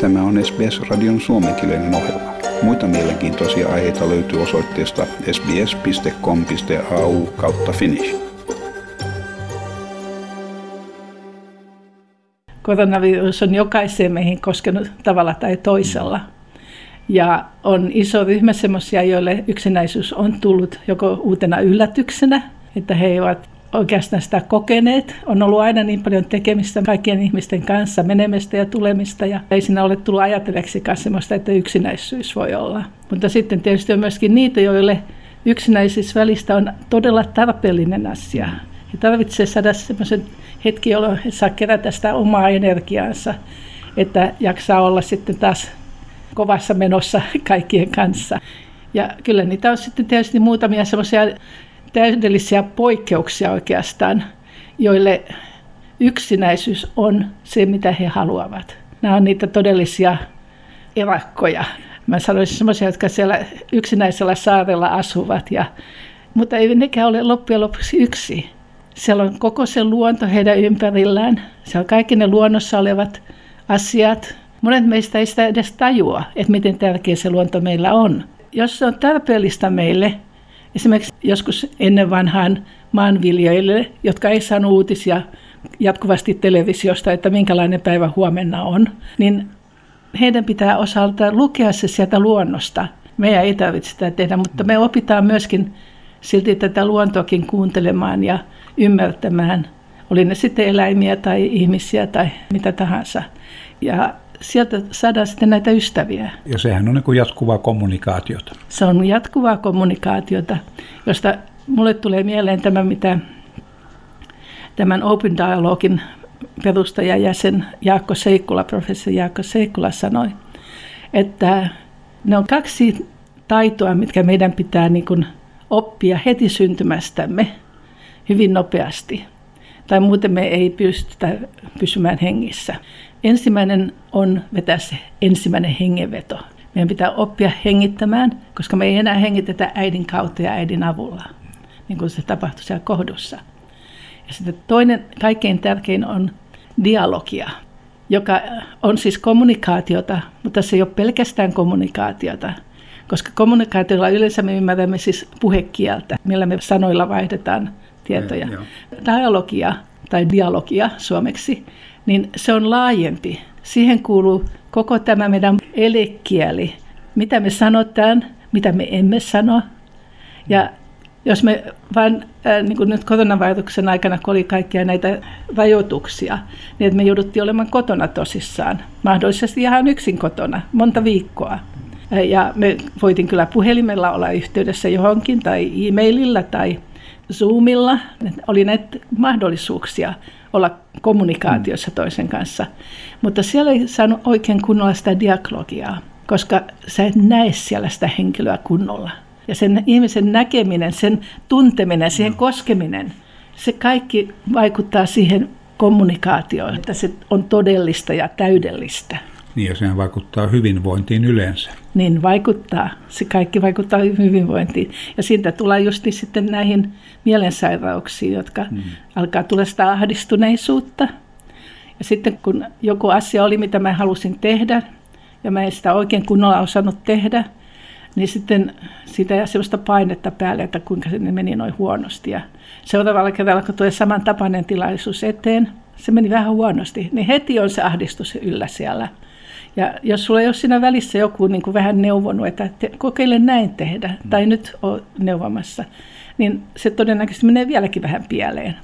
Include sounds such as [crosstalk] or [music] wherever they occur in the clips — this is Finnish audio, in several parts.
Tämä on SBS-radion suomenkielinen ohjelma. Muita mielenkiintoisia aiheita löytyy osoitteesta sbs.com.au kautta finnish. Koronavirus on jokaiseen meihin koskenut tavalla tai toisella. Ja on iso ryhmä sellaisia, joille yksinäisyys on tullut joko uutena yllätyksenä, että he eivät oikeastaan sitä kokeneet. On ollut aina niin paljon tekemistä kaikkien ihmisten kanssa, menemistä ja tulemista, ja ei siinä ole tullut ajatelleksikaan sellaista, että yksinäisyys voi olla. Mutta sitten tietysti on myöskin niitä, joille yksinäisyys välistä on todella tarpeellinen asia. He tarvitsee saada sellaisen hetki, jolloin he saa kerätä sitä omaa energiaansa, että jaksaa olla sitten taas kovassa menossa [laughs] kaikkien kanssa. Ja kyllä niitä on sitten tietysti muutamia semmoisia täydellisiä poikkeuksia oikeastaan, joille yksinäisyys on se, mitä he haluavat. Nämä on niitä todellisia erakkoja. Mä sanoisin sellaisia, jotka siellä yksinäisellä saarella asuvat, ja, mutta ei nekään ole loppujen lopuksi yksi. Siellä on koko se luonto heidän ympärillään. Siellä on kaikki ne luonnossa olevat asiat. Monet meistä ei sitä edes tajua, että miten tärkeä se luonto meillä on. Jos se on tarpeellista meille, Esimerkiksi joskus ennen vanhaan maanviljoille, jotka ei saanut uutisia jatkuvasti televisiosta, että minkälainen päivä huomenna on, niin heidän pitää osalta lukea se sieltä luonnosta. Meidän ei tarvitse sitä tehdä, mutta me opitaan myöskin silti tätä luontoakin kuuntelemaan ja ymmärtämään, oli ne sitten eläimiä tai ihmisiä tai mitä tahansa. Ja sieltä saadaan sitten näitä ystäviä. Ja sehän on niin jatkuvaa kommunikaatiota. Se on jatkuvaa kommunikaatiota, josta mulle tulee mieleen tämä, mitä tämän Open Dialogin perustajajäsen Jaakko Seikkula, professori Jaakko Seikkula sanoi, että ne on kaksi taitoa, mitkä meidän pitää niin kuin oppia heti syntymästämme hyvin nopeasti. Tai muuten me ei pystytä pysymään hengissä. Ensimmäinen on vetää se ensimmäinen hengenveto. Meidän pitää oppia hengittämään, koska me ei enää hengitetä äidin kautta ja äidin avulla, niin kuin se tapahtui siellä kohdussa. Ja sitten toinen, kaikkein tärkein on dialogia, joka on siis kommunikaatiota, mutta se ei ole pelkästään kommunikaatiota, koska kommunikaatiolla yleensä me ymmärrämme siis puhekieltä, millä me sanoilla vaihdetaan tietoja. Dialogia tai dialogia suomeksi niin se on laajempi. Siihen kuuluu koko tämä meidän elekieli, mitä me sanotaan, mitä me emme sano. Ja jos me vain, äh, niin kuin nyt koronavaikutuksen aikana, kun oli kaikkia näitä rajoituksia, niin että me jouduttiin olemaan kotona tosissaan, mahdollisesti ihan yksin kotona, monta viikkoa. Ja me voitin kyllä puhelimella olla yhteydessä johonkin tai e-maililla tai Zoomilla. Oli näitä mahdollisuuksia olla kommunikaatiossa toisen kanssa. Mutta siellä ei saanut oikein kunnolla sitä dialogiaa, koska sä et näe siellä sitä henkilöä kunnolla. Ja sen ihmisen näkeminen, sen tunteminen, siihen koskeminen, se kaikki vaikuttaa siihen kommunikaatioon, että se on todellista ja täydellistä. Niin ja sehän vaikuttaa hyvinvointiin yleensä. Niin vaikuttaa. Se kaikki vaikuttaa hyvinvointiin. Ja siitä tulee just sitten näihin mielensairauksiin, jotka hmm. alkaa tulla sitä ahdistuneisuutta. Ja sitten kun joku asia oli, mitä mä halusin tehdä, ja mä en sitä oikein kunnolla osannut tehdä, niin sitten siitä jää sellaista painetta päälle, että kuinka se meni noin huonosti. Ja seuraavalla kerralla, kun tulee samantapainen tilaisuus eteen, se meni vähän huonosti, niin heti on se ahdistus yllä siellä. Ja jos sulla ei ole siinä välissä joku niin kuin vähän neuvonut, että te, kokeile näin tehdä, mm. tai nyt on neuvomassa, niin se todennäköisesti menee vieläkin vähän pieleen.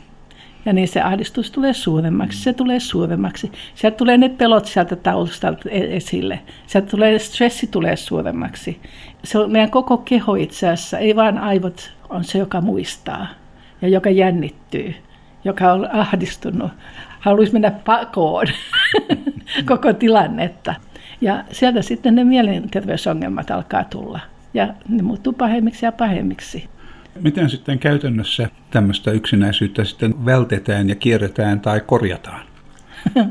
Ja niin se ahdistus tulee suuremmaksi, se tulee suuremmaksi. Sieltä tulee ne pelot sieltä taustalta e- esille. Sieltä tulee, stressi tulee suuremmaksi. Se on meidän koko keho itse asiassa, ei vaan aivot on se, joka muistaa ja joka jännittyy, joka on ahdistunut, haluaisi mennä pakoon [laughs] [laughs] koko tilannetta. Ja sieltä sitten ne mielenterveysongelmat alkaa tulla. Ja ne muuttuu pahemmiksi ja pahemmiksi. Miten sitten käytännössä tämmöistä yksinäisyyttä sitten vältetään ja kierretään tai korjataan? [laughs]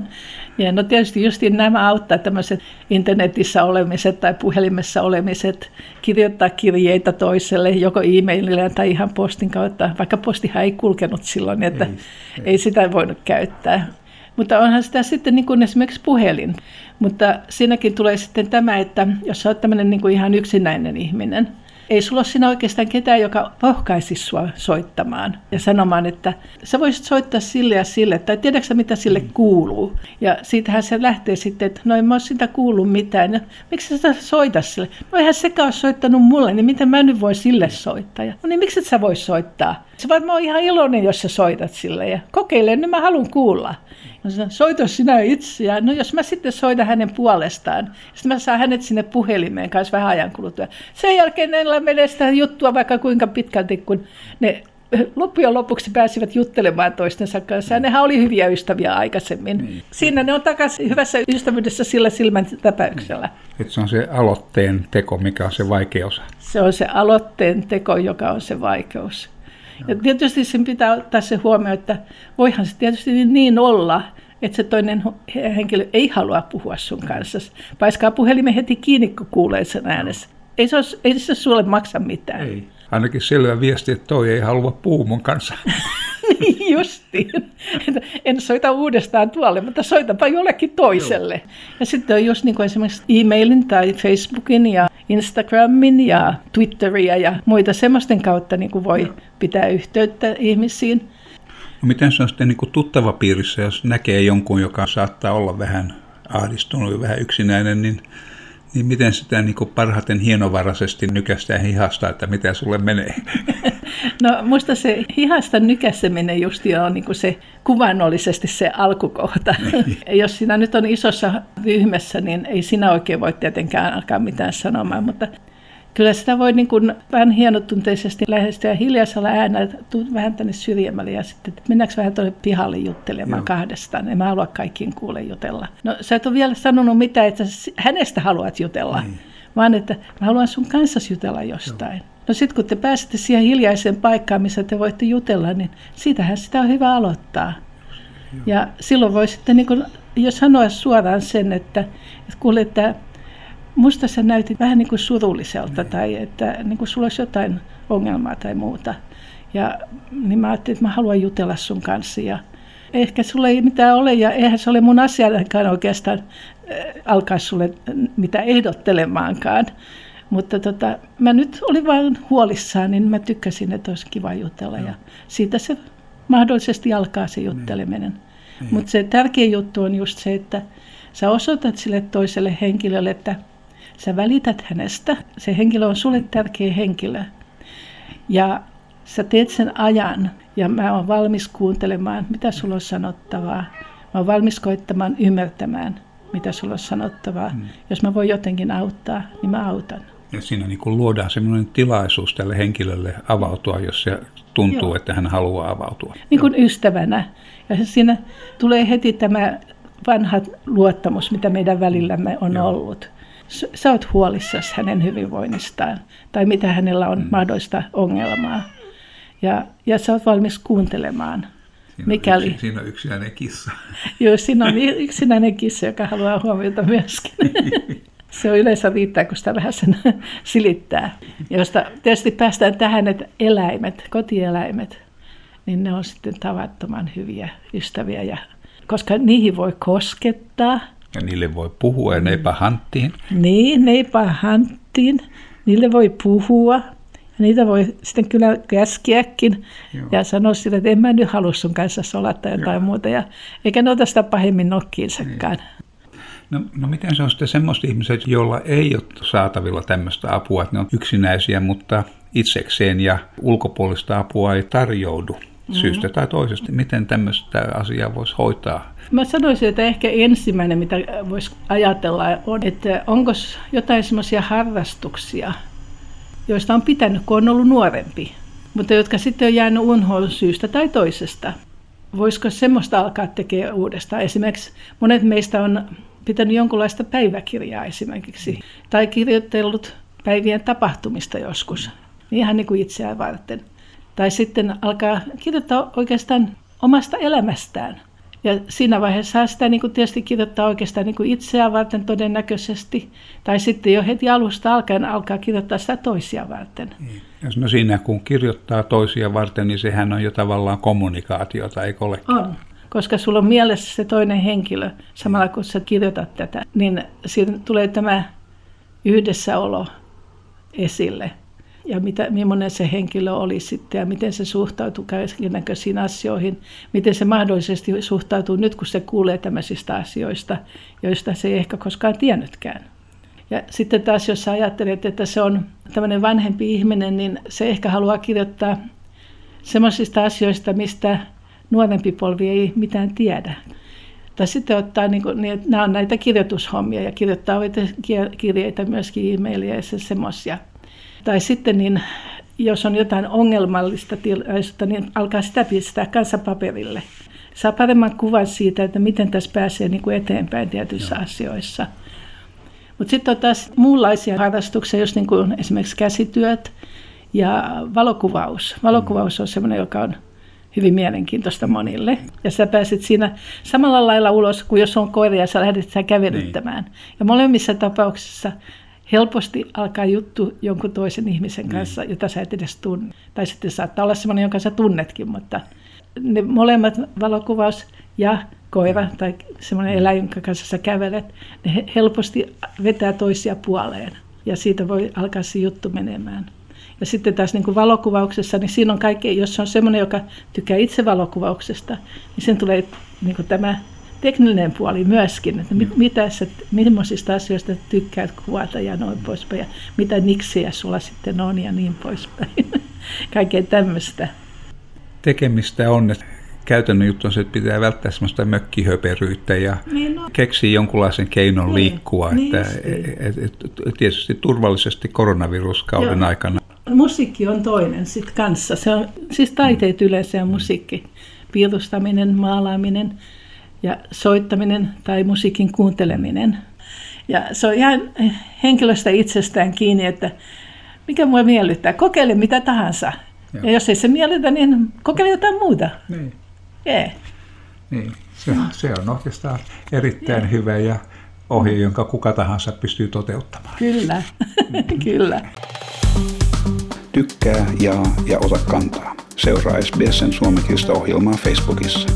Ja no tietysti just nämä auttaa tämmöiset internetissä olemiset tai puhelimessa olemiset, kirjoittaa kirjeitä toiselle, joko e-maililla tai ihan postin kautta, vaikka postihan ei kulkenut silloin, että ei, ei. ei sitä voinut käyttää. Mutta onhan sitä sitten niin kuin esimerkiksi puhelin. Mutta siinäkin tulee sitten tämä, että jos sä oot tämmöinen niin kuin ihan yksinäinen ihminen – ei sulla ole siinä oikeastaan ketään, joka rohkaisi sua soittamaan ja sanomaan, että sä voisit soittaa sille ja sille, tai tiedätkö mitä sille mm. kuuluu. Ja siitähän se lähtee sitten, että no en mä ole sitä kuullut mitään. Ja miksi sä soita sille? No eihän sekä ole soittanut mulle, niin miten mä nyt voi sille soittaa? Ja, no niin miksi et sä voi soittaa? Se varmaan on ihan iloinen, jos sä soitat sille ja kokeile, niin mä haluan kuulla. No sanon, soita sinä itse. Ja no jos mä sitten soitan hänen puolestaan, sitten mä saan hänet sinne puhelimeen kanssa vähän ajan kuluttua. Sen jälkeen ne menee sitä juttua vaikka kuinka pitkälti, kun ne loppujen lopuksi pääsivät juttelemaan toistensa kanssa. Ja nehän oli hyviä ystäviä aikaisemmin. Niin. Siinä ne on takaisin hyvässä ystävyydessä sillä silmän täpäyksellä. Niin. se on se aloitteen teko, mikä on se vaikeus. Se on se aloitteen teko, joka on se vaikeus. Ja tietysti sen pitää ottaa se huomioon, että voihan se tietysti niin olla, että se toinen henkilö ei halua puhua sun kanssa. Paiskaa puhelimen heti kiinni, kun kuulee sen äänessä. Ei se, ole, ei se sulle maksa mitään. Ei. Ainakin selvä viesti, että toi ei halua puhua mun kanssa. [laughs] niin justiin. En soita uudestaan tuolle, mutta soitapa jollekin toiselle. Joo. Ja sitten on just niin kuin esimerkiksi e-mailin tai Facebookin ja Instagramin ja Twitteria ja muita semmoisten kautta niin kuin voi pitää yhteyttä ihmisiin. No miten se on sitten niin kuin tuttava piirissä, jos näkee jonkun, joka saattaa olla vähän ahdistunut ja vähän yksinäinen, niin niin miten sitä niin kuin parhaiten hienovaraisesti nykästään hihasta, että mitä sulle menee? [laughs] No musta se hihasta nykäseminen just on niin kuin se kuvannollisesti se alkukohta. Niin. [laughs] Jos sinä nyt on isossa ryhmässä, niin ei sinä oikein voi tietenkään alkaa mitään sanomaan, mutta Kyllä sitä voi niin kuin vähän hienotunteisesti lähestyä hiljaisella äänellä, tuu vähän tänne syrjemmälle ja sitten, että mennäänkö vähän tuonne pihalle juttelemaan Joo. kahdestaan. En mä halua kaikkien kuule jutella. No sä et ole vielä sanonut mitään, että hänestä haluat jutella, niin. vaan että mä haluan sun kanssa jutella jostain. Joo. No sitten kun te pääsette siihen hiljaiseen paikkaan, missä te voitte jutella, niin siitähän sitä on hyvä aloittaa. Joo. Ja silloin voi sitten niin kuin, jo sanoa suoraan sen, että, että kuule, että musta sä näytit vähän niin kuin surulliselta mm. tai että niin kuin sulla olisi jotain ongelmaa tai muuta. Ja niin mä ajattelin, että mä haluan jutella sun kanssa ja ehkä sulla ei mitään ole ja eihän se ole mun asiakaan oikeastaan äh, alkaa sulle mitä ehdottelemaankaan. Mutta tota, mä nyt olin vain huolissaan, niin mä tykkäsin, että olisi kiva jutella. Ja siitä se mahdollisesti alkaa se jutteleminen. Niin. Mutta se tärkeä juttu on just se, että sä osoitat sille toiselle henkilölle, että Sä välität hänestä. Se henkilö on sulle tärkeä henkilö. Ja sä teet sen ajan ja mä oon valmis kuuntelemaan, mitä sulla on sanottavaa. Mä oon valmis koittamaan ymmärtämään, mitä sulla on sanottavaa. Mm. Jos mä voin jotenkin auttaa, niin mä autan. Ja siinä niin kuin luodaan sellainen tilaisuus tälle henkilölle avautua, jos se tuntuu, Joo. että hän haluaa avautua. Niin kuin ystävänä. Ja siinä tulee heti tämä vanha luottamus, mitä meidän välillämme on Joo. ollut sä oot huolissasi hänen hyvinvoinnistaan tai mitä hänellä on mm. mahdollista ongelmaa. Ja, ja sä oot valmis kuuntelemaan. Siinä mikäli... Yksi, siinä on yksinäinen kissa. [laughs] Joo, siinä on yksinäinen kissa, joka haluaa huomiota myöskin. [laughs] Se on yleensä riittää, kun sitä vähän sen [laughs] silittää. Josta tietysti päästään tähän, että eläimet, kotieläimet, niin ne on sitten tavattoman hyviä ystäviä. Ja, koska niihin voi koskettaa – ja niille voi puhua ja neipä hanttiin. Niin, neipä hanttiin. Niille voi puhua. Ja niitä voi sitten kyllä käskeäkin Joo. ja sanoa sille, että en mä nyt halua sun kanssa olla tai jotain Joo. muuta. Ja, eikä ne ota sitä pahemmin nokkiinsakaan. Niin. No, no miten se on sitten semmoiset ihmiset, joilla ei ole saatavilla tämmöistä apua, että ne on yksinäisiä, mutta itsekseen ja ulkopuolista apua ei tarjoudu? Syystä tai toisesta. Miten tämmöistä asiaa voisi hoitaa? Mä sanoisin, että ehkä ensimmäinen, mitä voisi ajatella, on, että onko jotain semmoisia harrastuksia, joista on pitänyt, kun on ollut nuorempi, mutta jotka sitten on jäänyt unhoon syystä tai toisesta. Voisiko semmoista alkaa tekemään uudestaan? Esimerkiksi monet meistä on pitänyt jonkunlaista päiväkirjaa esimerkiksi, tai kirjoitellut päivien tapahtumista joskus, ihan niin kuin itseään varten – tai sitten alkaa kirjoittaa oikeastaan omasta elämästään. Ja siinä vaiheessa sitä niin kuin tietysti kirjoittaa oikeastaan niin kuin itseään varten todennäköisesti. Tai sitten jo heti alusta alkaen alkaa kirjoittaa sitä toisia varten. Niin. No siinä kun kirjoittaa toisia varten, niin sehän on jo tavallaan kommunikaatiota, eikö ole? On. koska sulla on mielessä se toinen henkilö, samalla kun sä kirjoitat tätä, niin siinä tulee tämä yhdessäolo esille. Ja mitä, millainen se henkilö oli sitten ja miten se suhtautuu kaikennäköisiin asioihin, miten se mahdollisesti suhtautuu nyt, kun se kuulee tämmöisistä asioista, joista se ei ehkä koskaan tiennytkään. Ja sitten taas, jos sä ajattelet, että se on tämmöinen vanhempi ihminen, niin se ehkä haluaa kirjoittaa semmoisista asioista, mistä nuorempi polvi ei mitään tiedä. Tai sitten ottaa, niin kuin, niin, että nämä on näitä kirjoitushommia ja kirjoittaa kirjeitä myöskin e-mailia ja semmoisia. Tai sitten niin, jos on jotain ongelmallista tilaisuutta, niin alkaa sitä pistää kanssa paperille. Saa paremman kuvan siitä, että miten tässä pääsee niin kuin eteenpäin tietyissä Joo. asioissa. Mutta sitten on taas muunlaisia harrastuksia, jos niin kuin esimerkiksi käsityöt ja valokuvaus. Valokuvaus on sellainen, joka on hyvin mielenkiintoista monille. Ja sä pääset siinä samalla lailla ulos kuin jos on koira ja sä lähdet sitä kävelyttämään. Niin. Ja molemmissa tapauksissa helposti alkaa juttu jonkun toisen ihmisen niin. kanssa, niin. jota sä et edes tunne. Tai sitten saattaa olla sellainen, jonka sä tunnetkin, mutta ne molemmat valokuvaus ja koira tai semmoinen eläin, jonka kanssa sä kävelet, ne helposti vetää toisia puoleen. Ja siitä voi alkaa se juttu menemään. Ja sitten taas niin kuin valokuvauksessa, niin siinä on kaikki, jos on semmoinen, joka tykkää itse valokuvauksesta, niin sen tulee niin kuin tämä tekninen puoli myöskin, että mit, mitä sä, millaisista asioista tykkäät kuvata ja noin poispäin, ja mitä niksiä sulla sitten on ja niin poispäin. [laughs] Kaikkea tämmöistä. Tekemistä on, käytännön juttu on se, että pitää välttää semmoista mökkihöperyyttä ja niin no. keksiä jonkunlaisen keinon niin, liikkua. Niin että, et, et, et, tietysti turvallisesti koronaviruskauden Joo. aikana. Musiikki on toinen sitten kanssa. Se on, siis taiteet yleensä ja musiikki. Piirustaminen, maalaaminen ja soittaminen tai musiikin kuunteleminen. Ja se on ihan henkilöstä itsestään kiinni, että mikä mua miellyttää. Kokeile mitä tahansa. Joo. Ja jos ei se miellytä, niin kokeile jotain muuta. Niin. Yeah. Niin, se, se on oikeastaan erittäin yeah. hyvä ja ohje, jonka kuka tahansa pystyy toteuttamaan. Kyllä, [laughs] kyllä. Tykkää, jaa ja ota kantaa. Seuraa SBSn suomenkielistä ohjelmaa Facebookissa.